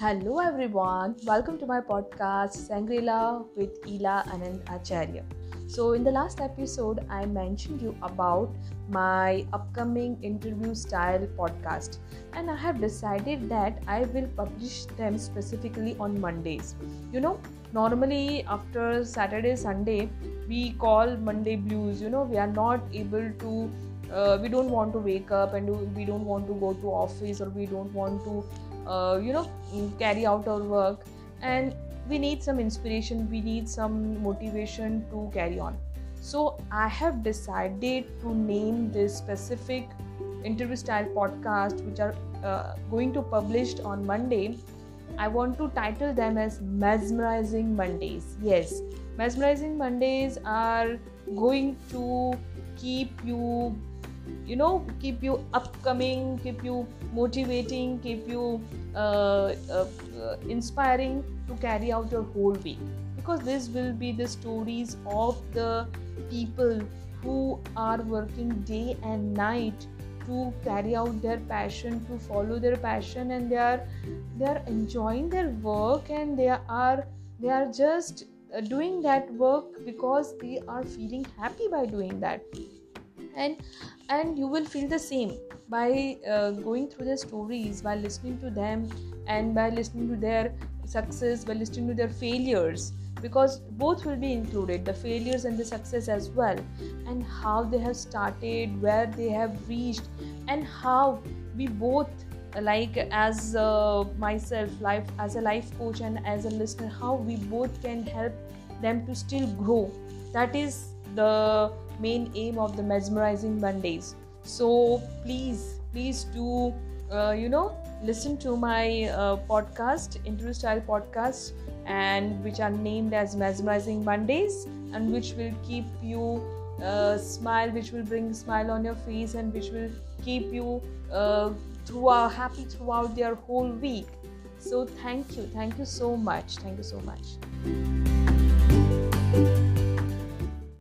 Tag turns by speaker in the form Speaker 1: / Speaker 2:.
Speaker 1: Hello everyone, welcome to my podcast Sangrila with Ila Anand Acharya. So, in the last episode, I mentioned you about my upcoming interview style podcast, and I have decided that I will publish them specifically on Mondays. You know, normally after Saturday, Sunday, we call Monday blues. You know, we are not able to uh, we don't want to wake up and we don't want to go to office or we don't want to uh, you know carry out our work. And we need some inspiration we need some motivation to carry on. So i have decided to name this specific interview style podcast which are uh, going to published on monday. I want to title them as mesmerizing mondays. Yes mesmerizing mondays are going to keep you you know keep you upcoming keep you motivating keep you uh, uh, inspiring to carry out your whole week because this will be the stories of the people who are working day and night to carry out their passion to follow their passion and they are they are enjoying their work and they are they are just uh, doing that work because they are feeling happy by doing that and and you will feel the same by uh, going through their stories by listening to them and by listening to their success by listening to their failures because both will be included the failures and the success as well and how they have started where they have reached and how we both like as uh, myself life as a life coach and as a listener how we both can help them to still grow. That is the main aim of the mesmerizing mondays. So please please do uh, you know listen to my uh, podcast interview style podcast and which are named as mesmerizing mondays and which will keep you uh, smile which will bring smile on your face and which will keep you uh, throughout happy throughout their whole week. So thank you. Thank you so much. Thank you so much